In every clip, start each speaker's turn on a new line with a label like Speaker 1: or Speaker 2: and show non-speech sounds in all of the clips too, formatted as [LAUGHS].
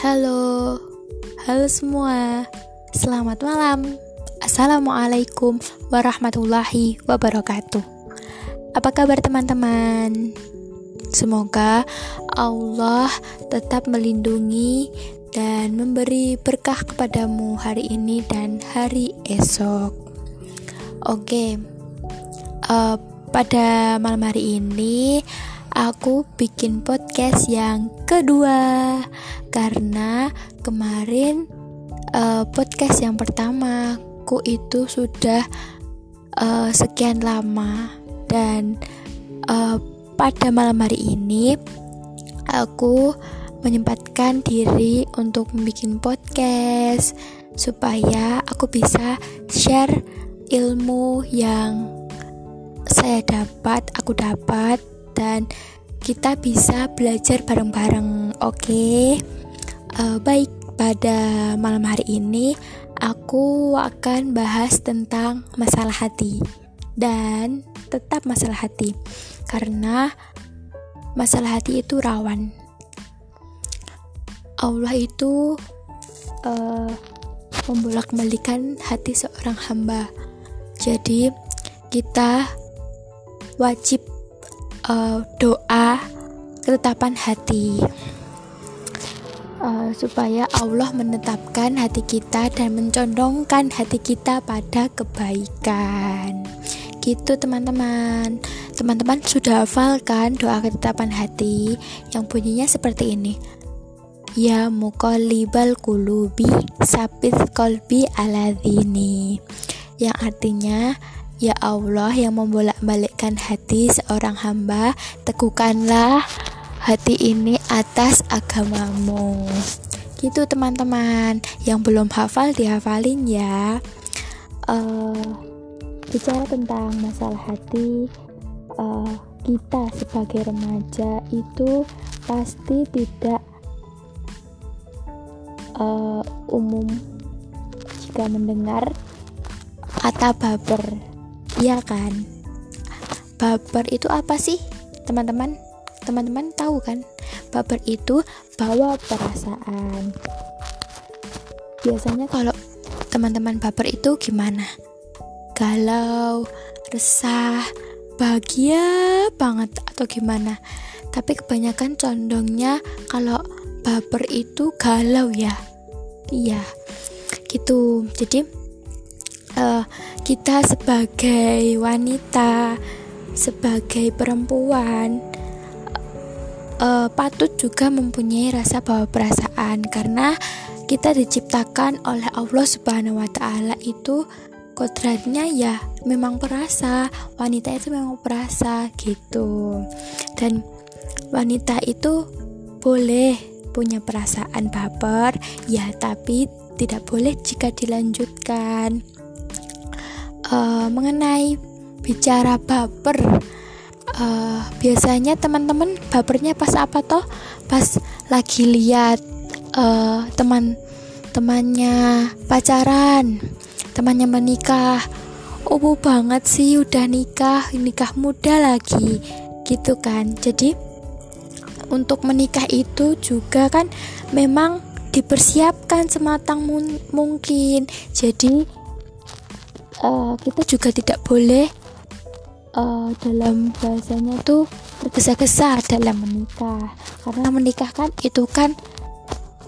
Speaker 1: Halo, halo semua. Selamat malam. Assalamualaikum warahmatullahi wabarakatuh. Apa kabar teman-teman? Semoga Allah tetap melindungi dan memberi berkah kepadamu hari ini dan hari esok. Oke, uh, pada malam hari ini aku bikin podcast yang kedua. Karena kemarin uh, podcast yang pertama aku itu sudah uh, sekian lama. Dan uh, pada malam hari ini aku menyempatkan diri untuk membuat podcast supaya aku bisa share ilmu yang saya dapat, aku dapat dan kita bisa belajar bareng-bareng. Oke, okay? uh, eh, baik. Pada malam hari ini, aku akan bahas tentang masalah hati dan tetap masalah hati, karena masalah hati itu rawan. Allah itu uh, membolak-balikan hati seorang hamba. Jadi kita wajib uh, doa ketetapan hati. Uh, supaya Allah menetapkan hati kita dan mencondongkan hati kita pada kebaikan. Gitu teman-teman. Teman-teman sudah hafal kan doa ketetapan hati? Yang bunyinya seperti ini. Ya muqallibal kulubi sabit kolbi aladini Yang artinya Ya Allah yang membolak-balikkan hati seorang hamba, teguhkanlah hati ini atas agamamu. Gitu teman-teman, yang belum hafal dihafalin ya. Uh, bicara tentang masalah hati, uh, kita sebagai remaja itu pasti tidak uh, umum jika mendengar kata baper Iya kan? Baper itu apa sih? Teman-teman, teman-teman tahu kan? Baper itu bawa perasaan. Biasanya kalau teman-teman baper itu gimana? Galau, resah, bahagia banget atau gimana? Tapi kebanyakan condongnya kalau baper itu galau ya. Iya. Gitu. Jadi uh, kita sebagai wanita, sebagai perempuan uh, patut juga mempunyai rasa bawa perasaan. Karena kita diciptakan oleh Allah Subhanahu wa taala itu kodratnya ya memang perasa wanita itu memang perasa gitu. Dan wanita itu boleh punya perasaan baper ya tapi tidak boleh jika dilanjutkan uh, mengenai bicara baper uh, biasanya teman-teman bapernya pas apa toh? Pas lagi lihat uh, teman temannya pacaran temannya menikah. Oh banget sih udah nikah nikah muda lagi gitu kan. Jadi untuk menikah itu juga kan memang dipersiapkan sematang mungkin. Jadi uh, kita juga tidak boleh uh, dalam bahasanya tuh tergesa-gesa dalam menikah. Karena menikah kan itu kan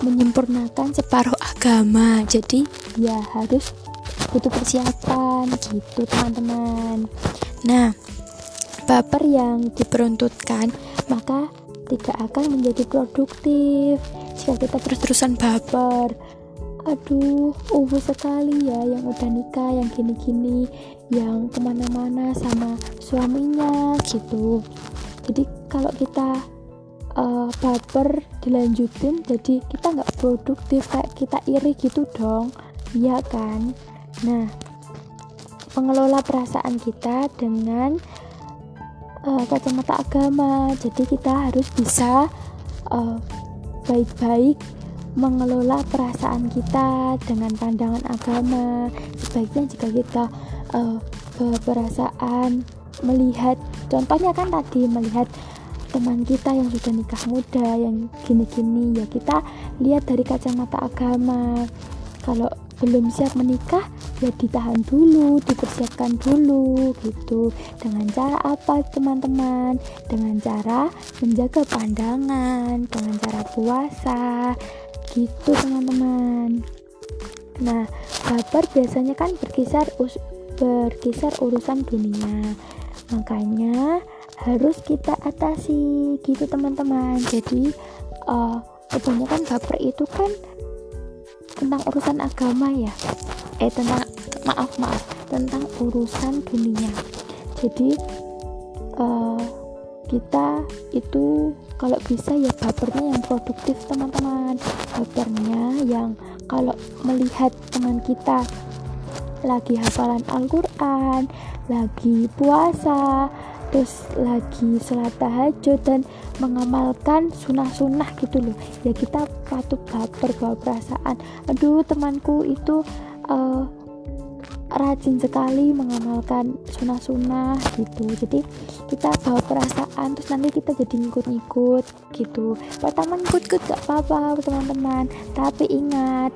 Speaker 1: menyempurnakan separuh agama. Jadi ya harus butuh persiapan gitu teman-teman. Nah baper yang diperuntutkan maka tidak akan menjadi produktif jika kita terus-terusan baper aduh ubu sekali ya yang udah nikah yang gini-gini yang ke mana-mana sama suaminya gitu. Jadi kalau kita uh, baper dilanjutin jadi kita nggak produktif kayak kita iri gitu dong. Iya kan? Nah mengelola perasaan kita dengan uh, kacamata agama. Jadi kita harus bisa uh, baik-baik mengelola perasaan kita dengan pandangan agama. Sebaiknya jika kita uh, perasaan melihat contohnya kan tadi melihat teman kita yang sudah nikah muda yang gini-gini ya kita lihat dari kacamata agama. Kalau belum siap menikah ya ditahan dulu dipersiapkan dulu gitu. Dengan cara apa teman-teman? Dengan cara menjaga pandangan dengan cara puasa gitu teman-teman. Nah baper biasanya kan berkisar berkisar urusan dunia. Makanya harus kita atasi gitu teman-teman. Jadi uh, kebanyakan baper itu kan tentang urusan agama ya. Eh tentang maaf maaf tentang urusan dunia. Jadi uh, kita itu kalau bisa ya bapernya yang produktif teman-teman. Bapernya yang kalau melihat teman kita lagi hafalan Al-Quran lagi puasa terus lagi sholat tahajud dan mengamalkan sunnah-sunnah gitu loh. Ya kita patut baper bawa perasaan. Aduh temanku itu uh, rajin sekali mengamalkan sunnah-sunnah gitu. Jadi kita bawa perasaan terus nanti kita jadi ngikut-ngikut gitu. Pertama ngikut-ngikut gak apa-apa teman-teman. Tapi ingat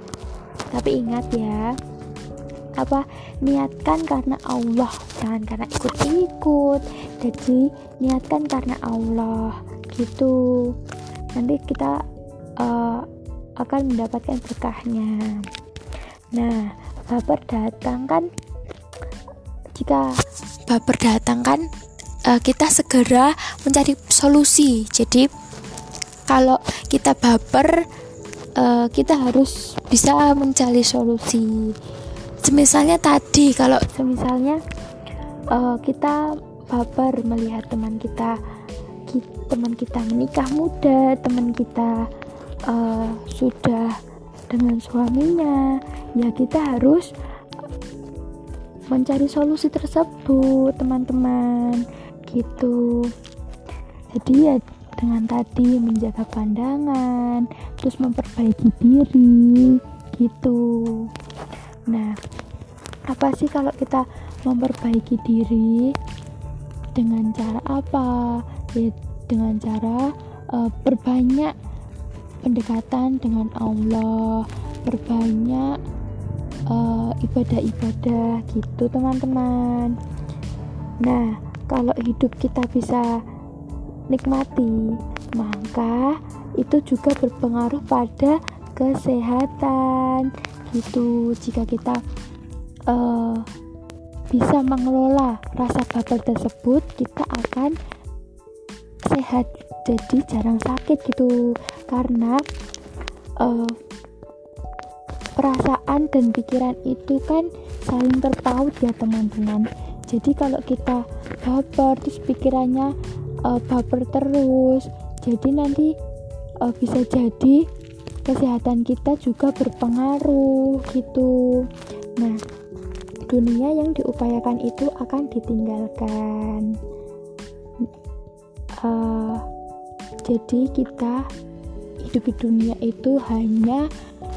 Speaker 1: tapi ingat ya apa niatkan karena Allah jangan karena ikut-ikut. Jadi niatkan karena Allah gitu. Nanti kita uh, akan mendapatkan berkahnya. Nah baper datang kan jika baper datang kan uh, kita segera mencari solusi. Jadi kalau kita baper uh, kita harus bisa mencari solusi. Semisalnya tadi kalau semisalnya uh, kita baper melihat teman kita, kita teman kita menikah muda, teman kita uh, sudah dengan suaminya, ya kita harus mencari solusi tersebut, teman-teman. Gitu. Jadi ya dengan tadi menjaga pandangan, terus memperbaiki diri, gitu. Nah, apa sih kalau kita memperbaiki diri dengan cara apa? Ya, dengan cara uh, berbanyak pendekatan dengan Allah, berbanyak uh, ibadah-ibadah gitu, teman-teman. Nah, kalau hidup kita bisa nikmati, maka itu juga berpengaruh pada kesehatan gitu. Jika kita uh, bisa mengelola rasa baper tersebut kita akan sehat jadi jarang sakit gitu. Karena uh, perasaan dan pikiran itu kan saling terpaut ya teman-teman. Jadi kalau kita baper terus pikirannya uh, baper terus jadi nanti uh, bisa jadi kesehatan kita juga berpengaruh gitu. Nah dunia yang diupayakan itu akan ditinggalkan. Uh, jadi kita hidup di dunia itu hanya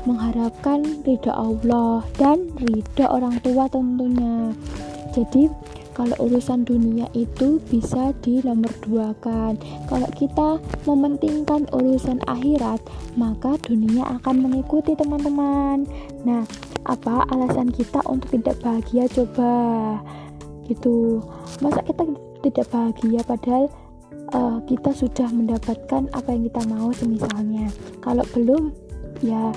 Speaker 1: mengharapkan ridha Allah dan ridha orang tua tentunya. Jadi kalau urusan dunia itu bisa di nomor dua kan kalau kita mementingkan urusan akhirat maka dunia akan mengikuti teman-teman. Nah apa alasan kita untuk tidak bahagia? Coba. Gitu. Masa kita tidak bahagia padahal uh, kita sudah mendapatkan apa yang kita mau semisalnya. Kalau belum ya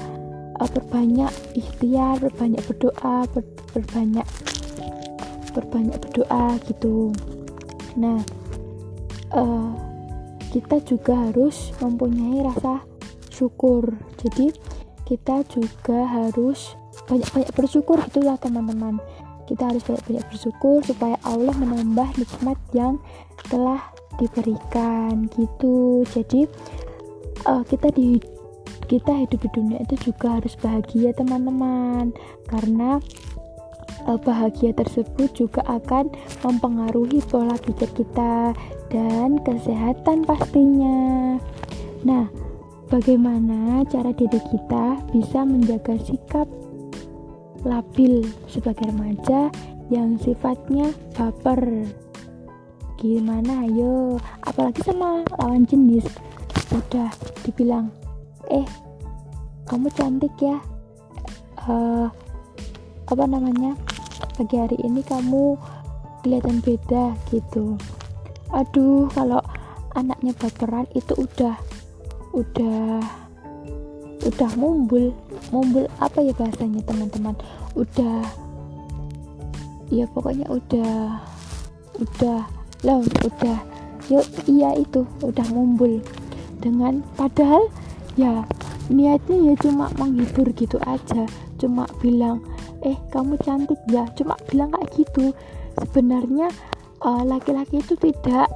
Speaker 1: uh, berbanyak ikhtiar berbanyak berdoa ber, berbanyak berbanyak berdoa gitu. Nah uh, kita juga harus mempunyai rasa syukur. Jadi kita juga harus banyak-banyak bersyukur gitulah teman-teman. Kita harus banyak-banyak bersyukur supaya Allah menambah nikmat yang telah diberikan gitu jadi uh, kita di kita hidup di dunia itu juga harus bahagia teman-teman karena uh, bahagia tersebut juga akan mempengaruhi pola pikir kita dan kesehatan pastinya. Nah, bagaimana cara diri kita bisa menjaga sikap labil sebagai remaja yang sifatnya baper? Gimana ayo apalagi sama lawan jenis. Udah dibilang eh kamu cantik ya. Uh, apa namanya? Pagi hari ini kamu kelihatan beda gitu. Aduh kalau anaknya baperan itu udah udah udah mumbul. Mumbul apa ya bahasanya teman-teman? Udah ya pokoknya udah udah lah udah. Yuk iya itu udah mumbul. Dengan padahal ya niatnya ya cuma menghibur gitu aja. Cuma bilang eh kamu cantik ya. Cuma bilang kayak gitu. Sebenarnya eh, laki-laki uh, itu tidak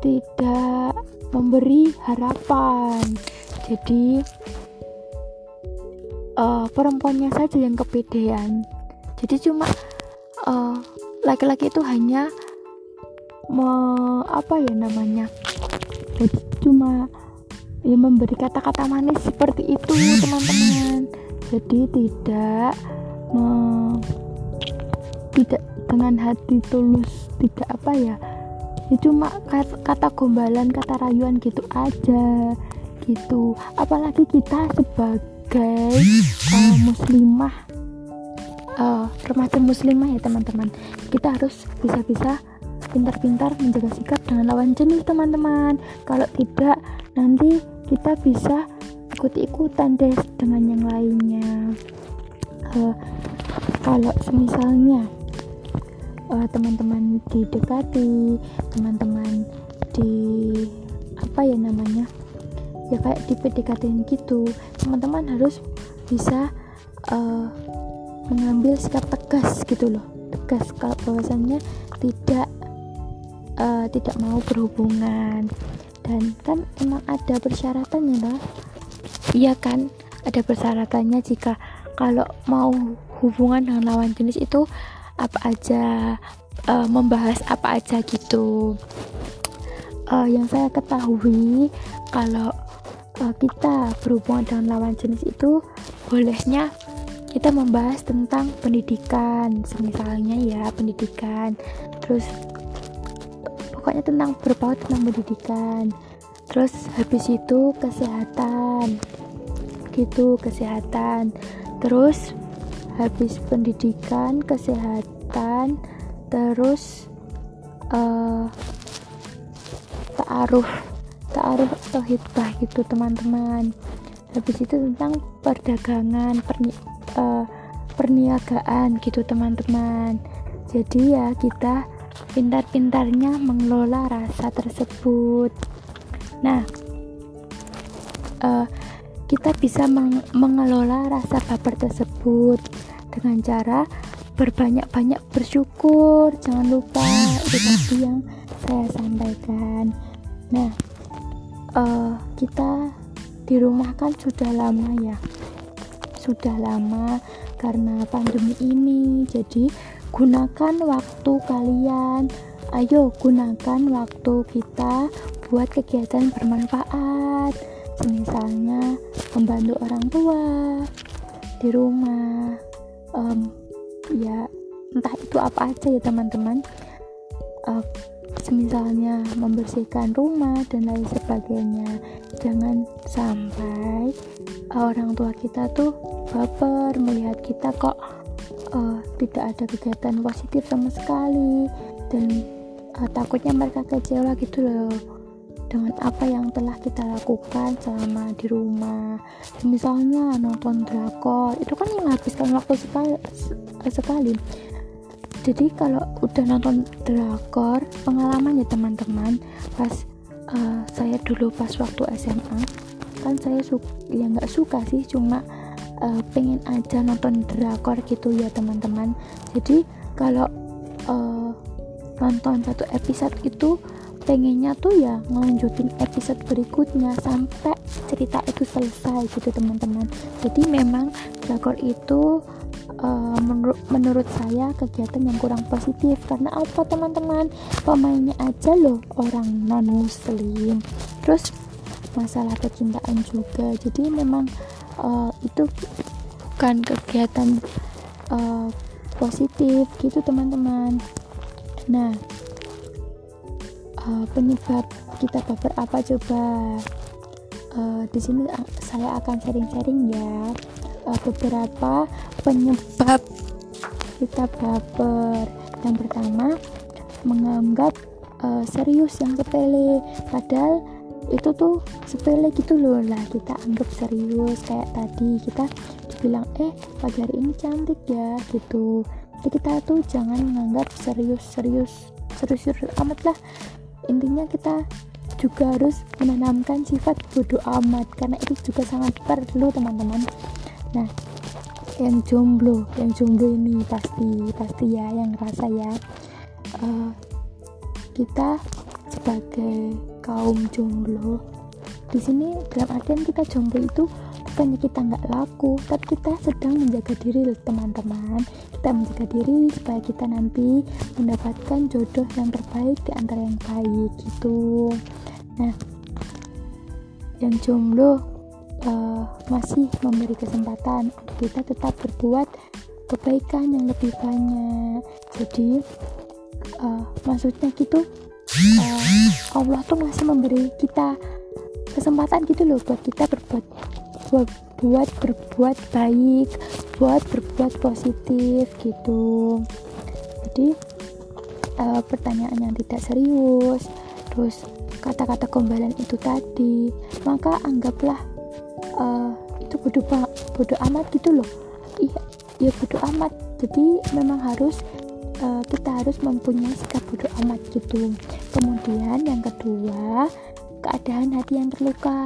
Speaker 1: tidak memberi harapan. Jadi uh, perempuannya saja yang kepedean. Jadi cuma uh, laki-laki itu hanya me, apa ya namanya jadi cuma ya memberi kata-kata manis seperti itu teman-teman. Jadi tidak me, tidak dengan hati tulus tidak apa ya ya cuma kata gombalan kata rayuan gitu aja gitu. Apalagi kita sebagai uh, muslimah uh, remaja muslimah ya teman-teman. Kita harus bisa-bisa pintar-pintar menjaga sikap dengan lawan jenis teman-teman. Kalau tidak nanti kita bisa ikut-ikutan deh dengan yang lainnya. Uh, kalau misalnya uh, teman-teman didekati teman-teman di apa ya namanya ya kayak di PDKT gitu teman-teman harus bisa uh, mengambil sikap tegas gitu loh. Tegas kalau bahwasannya tidak tidak mau berhubungan. Dan kan emang ada persyaratannya lah iya kan ada persyaratannya jika kalau mau hubungan dengan lawan jenis itu apa aja uh, membahas apa aja gitu. Uh, yang saya ketahui kalau uh, kita berhubungan dengan lawan jenis itu bolehnya kita membahas tentang pendidikan. Misalnya ya pendidikan. Terus pokoknya tentang berpaut tentang pendidikan. Terus habis itu kesehatan. Gitu kesehatan. Terus habis pendidikan kesehatan. Terus uh, ta'aruf ta'aruf atau hitbah gitu teman-teman. Habis itu tentang perdagangan perni uh, perniagaan gitu teman-teman. Jadi ya kita pintar-pintarnya mengelola rasa tersebut. Nah uh, kita bisa meng mengelola rasa baper tersebut dengan cara berbanyak-banyak bersyukur. Jangan lupa itu tadi yang saya sampaikan. Nah uh, kita di rumah kan sudah lama ya. Sudah lama karena pandemi ini jadi gunakan waktu kalian. Ayo gunakan waktu kita buat kegiatan bermanfaat. Misalnya membantu orang tua di rumah. Um, ya entah itu apa aja ya teman-teman. Uh, misalnya membersihkan rumah dan lain sebagainya. Jangan sampai orang tua kita tuh baper melihat kita kok tidak ada kegiatan positif sama sekali. Dan uh, takutnya mereka kecewa gitu loh dengan apa yang telah kita lakukan selama di rumah. Misalnya nonton drakor itu kan menghabiskan waktu sekali, sekali. Jadi kalau udah nonton drakor pengalaman ya teman-teman pas uh, saya dulu pas waktu SMA kan saya suka ya nggak suka sih cuma uh, pengen aja nonton drakor gitu ya teman-teman. Jadi kalau uh, nonton satu episode itu pengennya tuh ya ngelanjutin episode berikutnya sampai cerita itu selesai gitu teman-teman. Jadi memang drakor itu uh, menur menurut saya kegiatan yang kurang positif. Karena apa teman-teman? Pemainnya aja loh orang non muslim terus masalah kecintaan juga. Jadi memang uh, itu bukan kegiatan uh, positif gitu teman-teman. Nah uh, penyebab kita baper apa coba? Uh, di sini saya akan sharing-sharing ya. Uh, beberapa penyebab kita baper. Yang pertama menganggap uh, serius yang sepele. Padahal itu tuh sepele gitu loh. Lah kita anggap serius kayak tadi. Kita dibilang eh pagi hari ini cantik ya gitu. Jadi kita tuh jangan menganggap serius serius serius serius amat lah. Intinya kita juga harus menanamkan sifat bodoh amat karena itu juga sangat perlu teman-teman. Nah yang jomblo yang jomblo ini pasti pasti ya yang rasa ya. Uh, kita sebagai kaum jomblo. Di sini dalam artian kita jomblo itu bukannya kita nggak laku tapi kita sedang menjaga diri teman-teman. Kita menjaga diri supaya kita nanti mendapatkan jodoh yang terbaik di antara yang baik gitu. Nah yang jomblo uh, masih memberi kesempatan untuk kita tetap berbuat kebaikan yang lebih banyak. Jadi uh, maksudnya gitu uh, Allah tuh masih memberi kita kesempatan gitu loh buat kita berbuat buat, buat berbuat baik buat berbuat positif gitu. Jadi uh, pertanyaan yang tidak serius terus kata-kata gombalan itu tadi maka anggaplah uh, itu bodoh bodoh amat gitu loh. Iya ya bodoh amat. Jadi memang harus uh, kita harus mempunyai sikap bodoh amat gitu. Kemudian yang kedua keadaan hati yang terluka.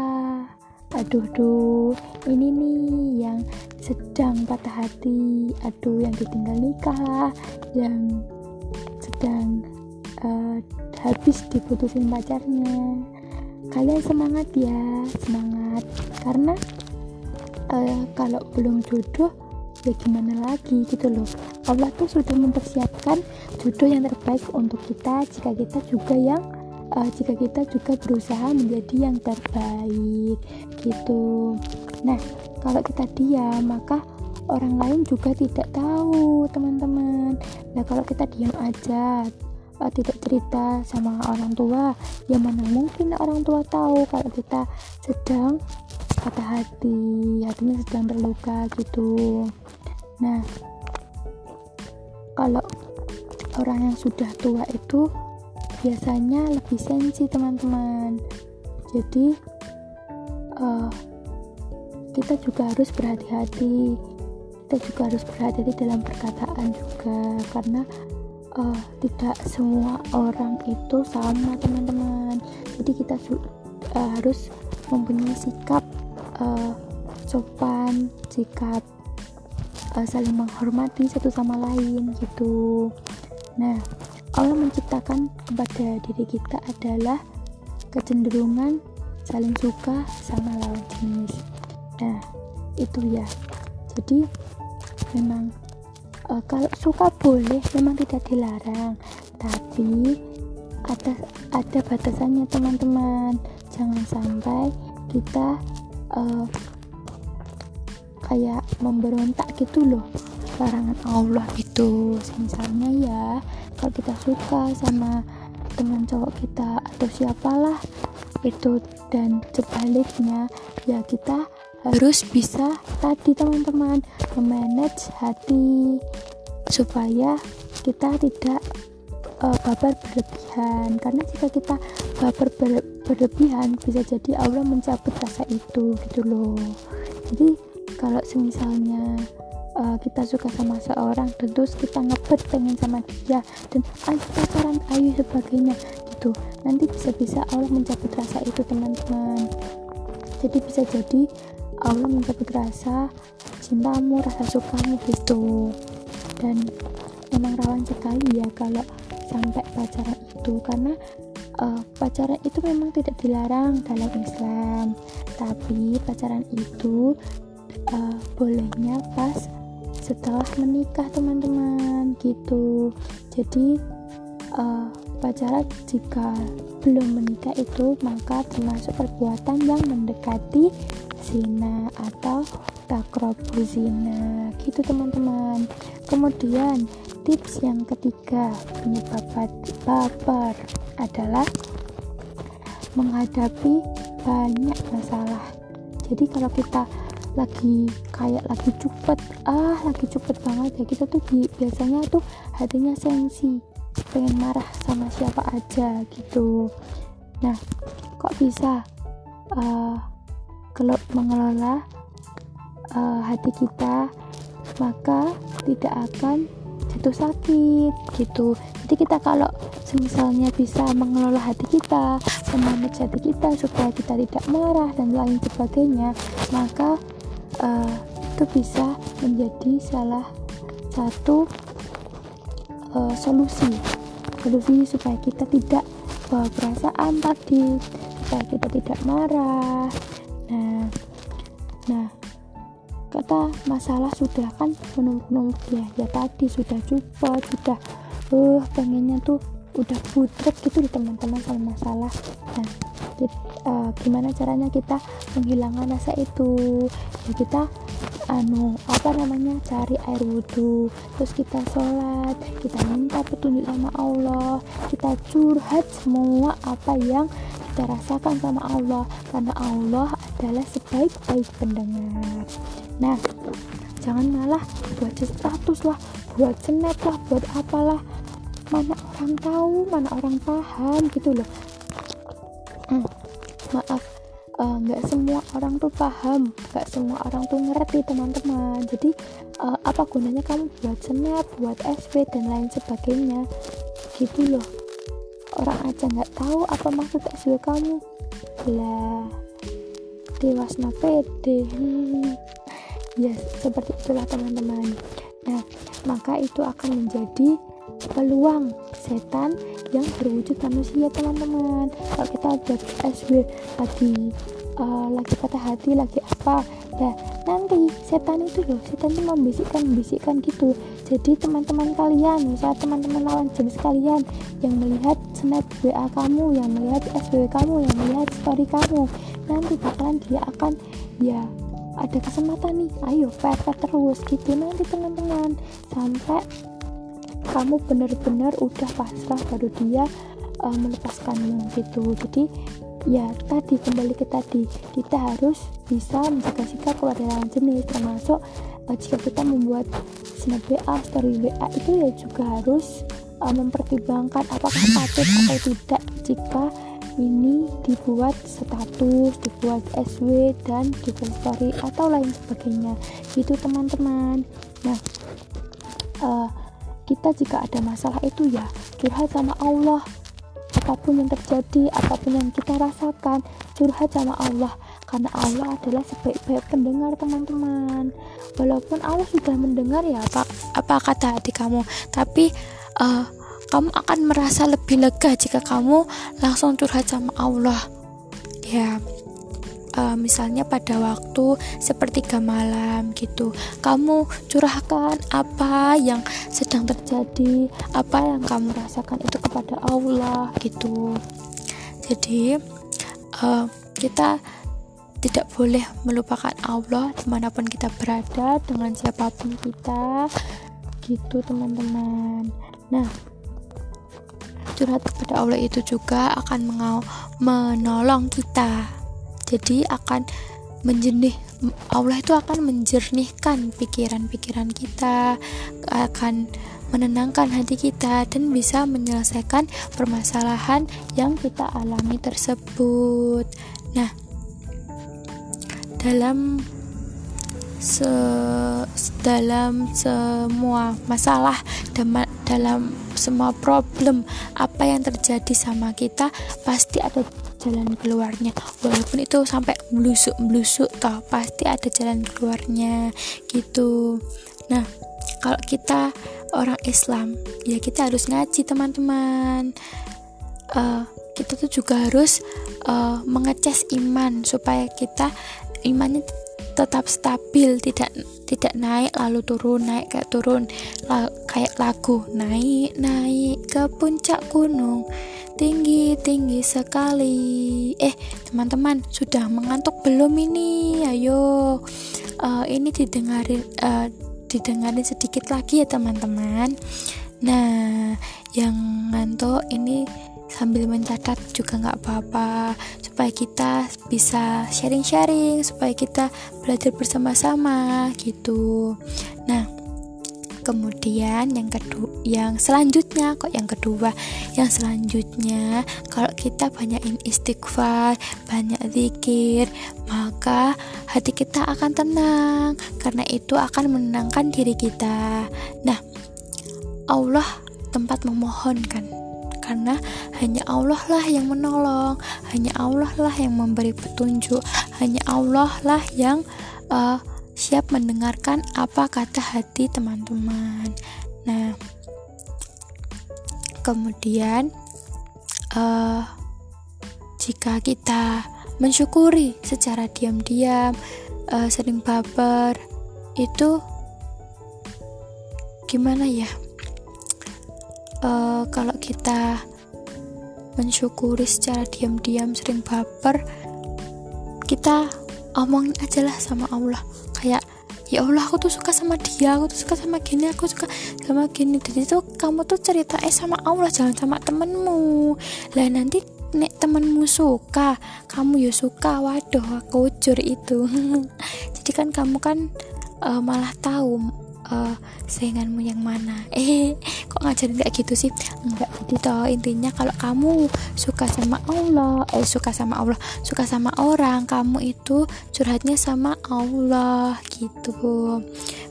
Speaker 1: Aduh duh ini nih yang sedang patah hati. Aduh yang ditinggal nikah yang sedang uh, habis diputusin pacarnya. Kalian semangat ya semangat. Karena uh, kalau belum jodoh ya gimana lagi gitu loh. Allah tuh sudah mempersiapkan jodoh yang terbaik untuk kita jika kita juga yang uh, jika kita juga berusaha menjadi yang terbaik gitu. Nah kalau kita diam maka orang lain juga tidak tahu teman-teman. Nah kalau kita diam aja uh, tidak cerita sama orang tua ya mana mungkin orang tua tahu kalau kita sedang patah hati hatinya sedang terluka gitu. Nah kalau orang yang sudah tua itu biasanya lebih sensi teman-teman. Jadi uh, kita juga harus berhati-hati. Kita juga harus berhati-hati dalam perkataan juga karena uh, tidak semua orang itu sama teman-teman. Jadi kita uh, harus mempunyai sikap uh, sopan sikap uh, saling menghormati satu sama lain gitu. Nah Allah menciptakan kepada diri kita adalah kecenderungan saling suka sama lawan jenis. Nah itu ya. Jadi memang uh, kalau suka boleh memang tidak dilarang. Tapi ada ada batasannya teman-teman. Jangan sampai kita uh, kayak memberontak gitu loh larangan Allah gitu. Misalnya ya kalau kita suka sama teman cowok kita atau siapalah itu. Dan sebaliknya ya kita harus bisa tadi teman-teman memanage hati supaya kita tidak uh, baper berlebihan. Karena jika kita baper bisa jadi Allah mencabut rasa itu gitu loh. Jadi kalau semisalnya uh, kita suka sama seorang terus kita ngebet pengen sama dia dan ayo pacaran ayo sebagainya gitu nanti bisa-bisa Allah mencabut rasa itu teman-teman. Jadi bisa jadi Allah mencabut rasa cintamu rasa sukamu gitu. Dan memang rawan sekali ya kalau sampai pacaran itu karena uh, pacaran itu memang tidak dilarang dalam Islam. Tapi pacaran itu uh, bolehnya pas setelah menikah teman-teman gitu. Jadi uh, jika belum menikah itu maka termasuk perbuatan yang mendekati zina atau takrobu zina. Gitu teman-teman. Kemudian tips yang ketiga penyebab baper adalah menghadapi banyak masalah. Jadi kalau kita lagi kayak lagi cepet ah lagi cepet banget ya kita tuh biasanya tuh hatinya sensi pengen marah sama siapa aja gitu. Nah kok bisa uh, kalau mengelola uh, hati kita maka tidak akan jatuh sakit gitu. Jadi kita kalau misalnya bisa mengelola hati kita memanage hati kita supaya kita tidak marah dan lain sebagainya maka uh, itu bisa menjadi salah satu uh, solusi solusi supaya kita tidak bawa perasaan tadi supaya kita tidak marah. Nah nah kata masalah sudah kan menurut ya ya tadi sudah cepat sudah uh pengennya tuh udah putrek gitu teman-teman sama masalah nah kita, uh, eh, gimana caranya kita menghilangkan rasa itu? Ya kita anu apa namanya cari air wudhu terus kita sholat kita minta petunjuk sama Allah kita curhat semua apa yang kita rasakan sama Allah karena Allah adalah sebaik-baik pendengar. Nah jangan malah buat status lah buat snap lah buat apalah. Mana orang tahu mana orang paham gitu loh. Hmm, maaf nggak uh, semua orang tuh paham nggak semua orang tuh ngerti teman-teman. Jadi uh, apa gunanya kamu buat snap buat SW dan lain sebagainya? Gitu loh. Orang aja nggak tahu apa maksud SW kamu. Lah dewasna pede. [LAUGHS] Hmm ya seperti itulah teman-teman. Nah maka itu akan menjadi peluang setan yang berwujud manusia teman-teman. Kalau kita buat SW lagi uh, lagi patah hati lagi apa ya nanti setan itu loh setan itu membisikkan membisikkan gitu. Jadi teman-teman kalian misalnya teman-teman lawan jenis kalian yang melihat snap WA kamu yang melihat SW kamu yang melihat story kamu nanti bakalan dia akan ya ada kesempatan nih. Ayo pepet terus gitu. Nanti teman-teman sampai kamu benar-benar udah pasrah baru dia uh, melepaskanmu gitu. Jadi ya tadi kembali ke tadi kita harus bisa menjaga sikap lawan jenis termasuk uh, jika kita membuat snap WA story WA itu ya juga harus uh, mempertimbangkan apakah patut atau tidak jika ini dibuat status, dibuat SW dan dibuat story atau lain sebagainya. Gitu teman-teman. Nah uh, kita jika ada masalah itu ya curhat sama Allah. Apa pun yang terjadi apa pun yang kita rasakan curhat sama Allah. Karena Allah adalah sebaik-baik pendengar teman-teman. Walaupun Allah sudah mendengar ya apa apa kata hati kamu. Tapi uh, kamu akan merasa lebih lega jika kamu langsung curhat sama Allah. Ya uh, misalnya pada waktu sepertiga malam gitu. Kamu curahkan apa yang sedang terjadi apa yang kamu rasakan itu kepada Allah gitu. Jadi uh, kita tidak boleh melupakan Allah di mana pun kita berada dengan siapa pun kita gitu teman-teman. Nah curhat kepada Allah itu juga akan menolong kita jadi akan menjernih Allah itu akan menjernihkan pikiran-pikiran kita akan menenangkan hati kita dan bisa menyelesaikan permasalahan yang kita alami tersebut. Nah dalam se dalam semua masalah dalam semua problem apa yang terjadi sama kita pasti ada jalan keluarnya. Walaupun itu sampai melusuk melusuk toh pasti ada jalan keluarnya gitu. Nah kalau kita orang Islam ya kita harus ngaji teman-teman. Uh, kita tuh juga harus uh, mengecas iman supaya kita imannya tetap stabil tidak tidak naik lalu turun naik kayak turun. La, kayak lagu naik naik ke puncak gunung tinggi tinggi sekali. Eh teman-teman sudah mengantuk belum ini? Ayo uh, ini didengarin uh, didengarin sedikit lagi ya teman-teman. Nah yang ngantuk ini sambil mencatat juga nggak apa-apa supaya kita bisa sharing-sharing supaya kita belajar bersama-sama gitu. Nah kemudian yang kedua yang selanjutnya kok yang kedua? Yang selanjutnya kalau kita banyakin istighfar banyak zikir maka hati kita akan tenang karena itu akan menenangkan diri kita. Nah Allah tempat memohonkan karena hanya Allah lah yang menolong, hanya Allah lah yang memberi petunjuk, hanya Allah lah yang uh, siap mendengarkan apa kata hati teman-teman. Nah, kemudian uh, jika kita mensyukuri secara diam-diam, uh, sering baper, itu gimana ya? Uh, kalau kita mensyukuri secara diam-diam sering baper kita omongin aja lah sama Allah. Kayak ya Allah aku tuh suka sama dia aku tuh suka sama gini aku suka sama gini. Jadi tuh kamu tuh cerita eh sama Allah jangan sama temenmu. Lah nanti nek temenmu suka kamu ya suka. Waduh aku jujur itu. [LAUGHS] Jadi kan kamu kan uh, malah tahu uh, sainganmu yang mana? [LAUGHS] Eh kok ngajarin kayak gitu sih? Enggak jadi toh. Intinya kalau kamu suka sama Allah eh suka sama Allah suka sama orang kamu itu curhatnya sama Allah gitu.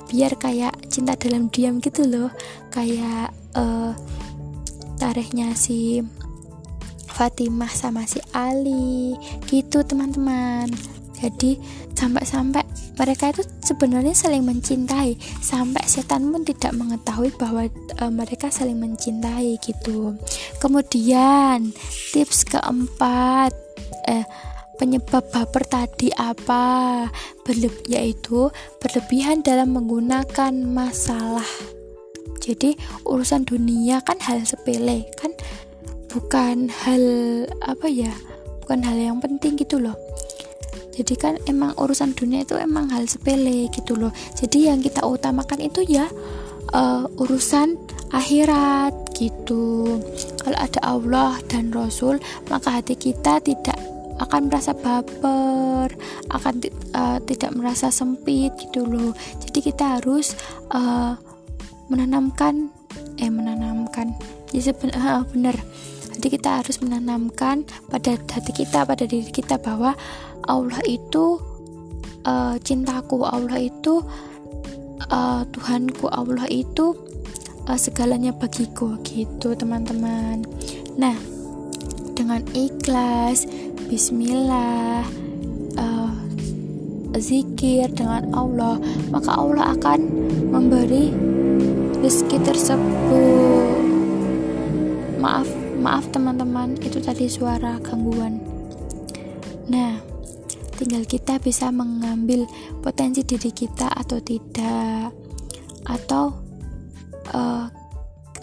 Speaker 1: Biar kayak cinta dalam diam gitu loh. Kayak uh, tarikhnya si Fatimah sama si Ali gitu teman-teman. Jadi sampai-sampai mereka itu sebenarnya saling mencintai. Sampai setan pun tidak mengetahui bahwa e, mereka saling mencintai gitu. Kemudian tips keempat eh penyebab baper tadi apa? Berleb yaitu berlebihan dalam menggunakan masalah. Jadi urusan dunia kan hal sepele kan? Bukan hal apa ya? Bukan hal yang penting gitu loh jadi kan emang urusan dunia itu emang hal sepele gitu loh. Jadi yang kita utamakan itu ya uh, urusan akhirat gitu. Kalau ada Allah dan Rasul maka hati kita tidak akan merasa baper akan uh, tidak merasa sempit gitu loh. Jadi kita harus uh, menanamkan eh menanamkan. Ya benar [LAUGHS] jadi kita harus menanamkan pada hati kita pada diri kita bahwa Allah itu uh, cintaku Allah itu uh, Tuhanku Allah itu uh, segalanya bagiku gitu teman-teman. Nah dengan ikhlas Bismillah uh, zikir dengan Allah maka Allah akan memberi rezeki tersebut. Maaf maaf teman-teman itu tadi suara gangguan. Nah tinggal kita bisa mengambil potensi diri kita atau tidak. Atau uh,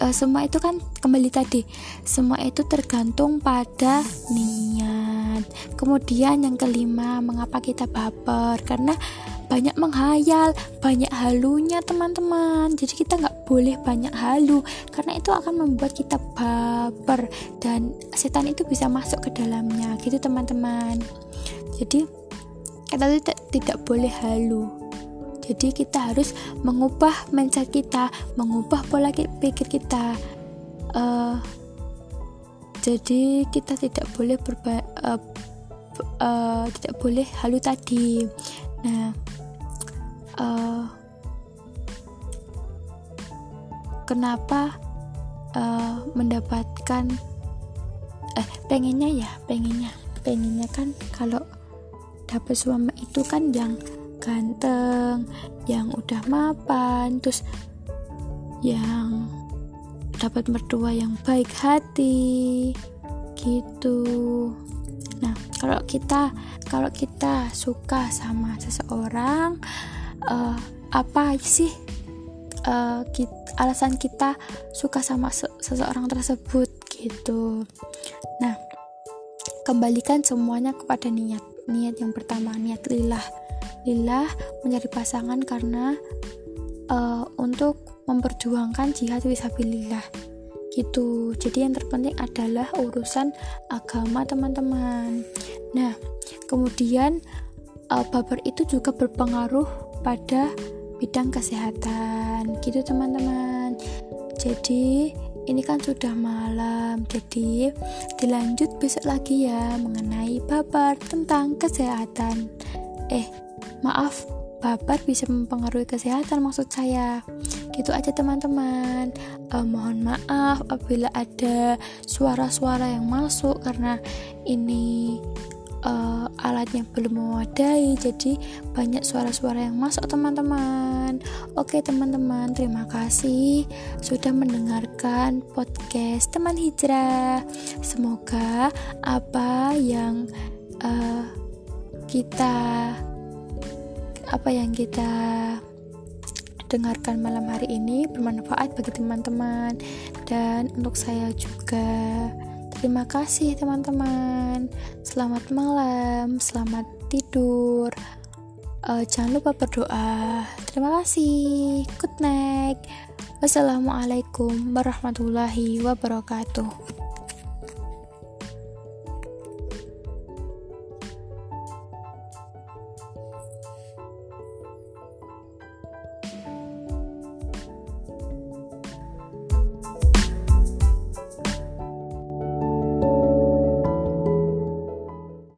Speaker 1: uh, semua itu kan kembali tadi semua itu tergantung pada niat. Kemudian yang kelima mengapa kita baper? Karena banyak menghayal banyak halunya teman-teman. Jadi kita nggak boleh banyak halu karena itu akan membuat kita baper dan setan itu bisa masuk ke dalamnya. Gitu teman-teman. Jadi kita tidak tidak boleh halu. Jadi kita harus mengubah mindset kita mengubah pola pikir kita. Uh, jadi kita tidak boleh berba uh, uh, tidak boleh halu tadi. Nah uh, kenapa uh, mendapatkan eh pengennya ya pengennya pengennya kan kalau dapet suami itu kan yang ganteng yang udah mapan terus yang dapat mertua yang baik hati gitu. Nah kalau kita kalau kita suka sama seseorang uh, apa sih uh, eh, kita, alasan kita suka sama se seseorang tersebut gitu. Nah kembalikan semuanya kepada niat. Niat yang pertama niat lillah. Lillah mencari pasangan karena uh, untuk memperjuangkan jihad visabilillah gitu. Jadi yang terpenting adalah urusan agama teman-teman. Nah kemudian uh, baper itu juga berpengaruh pada bidang kesehatan. Gitu teman-teman. Jadi ini kan sudah malam. Jadi dilanjut besok lagi ya mengenai baper tentang kesehatan. Eh maaf baper bisa mempengaruhi kesehatan maksud saya. Gitu aja teman-teman. Uh, mohon maaf apabila ada suara-suara yang masuk karena ini uh, alatnya belum memadai jadi banyak suara-suara yang masuk teman-teman. Oke teman-teman terima kasih sudah mendengarkan podcast teman hijrah. Semoga apa yang uh, kita apa yang kita dengarkan malam hari ini bermanfaat bagi teman-teman. Dan untuk saya juga. Terima kasih teman-teman. Selamat malam, selamat tidur. Uh, jangan lupa berdoa. Terima kasih. Good night. Wassalamualaikum warahmatullahi wabarakatuh.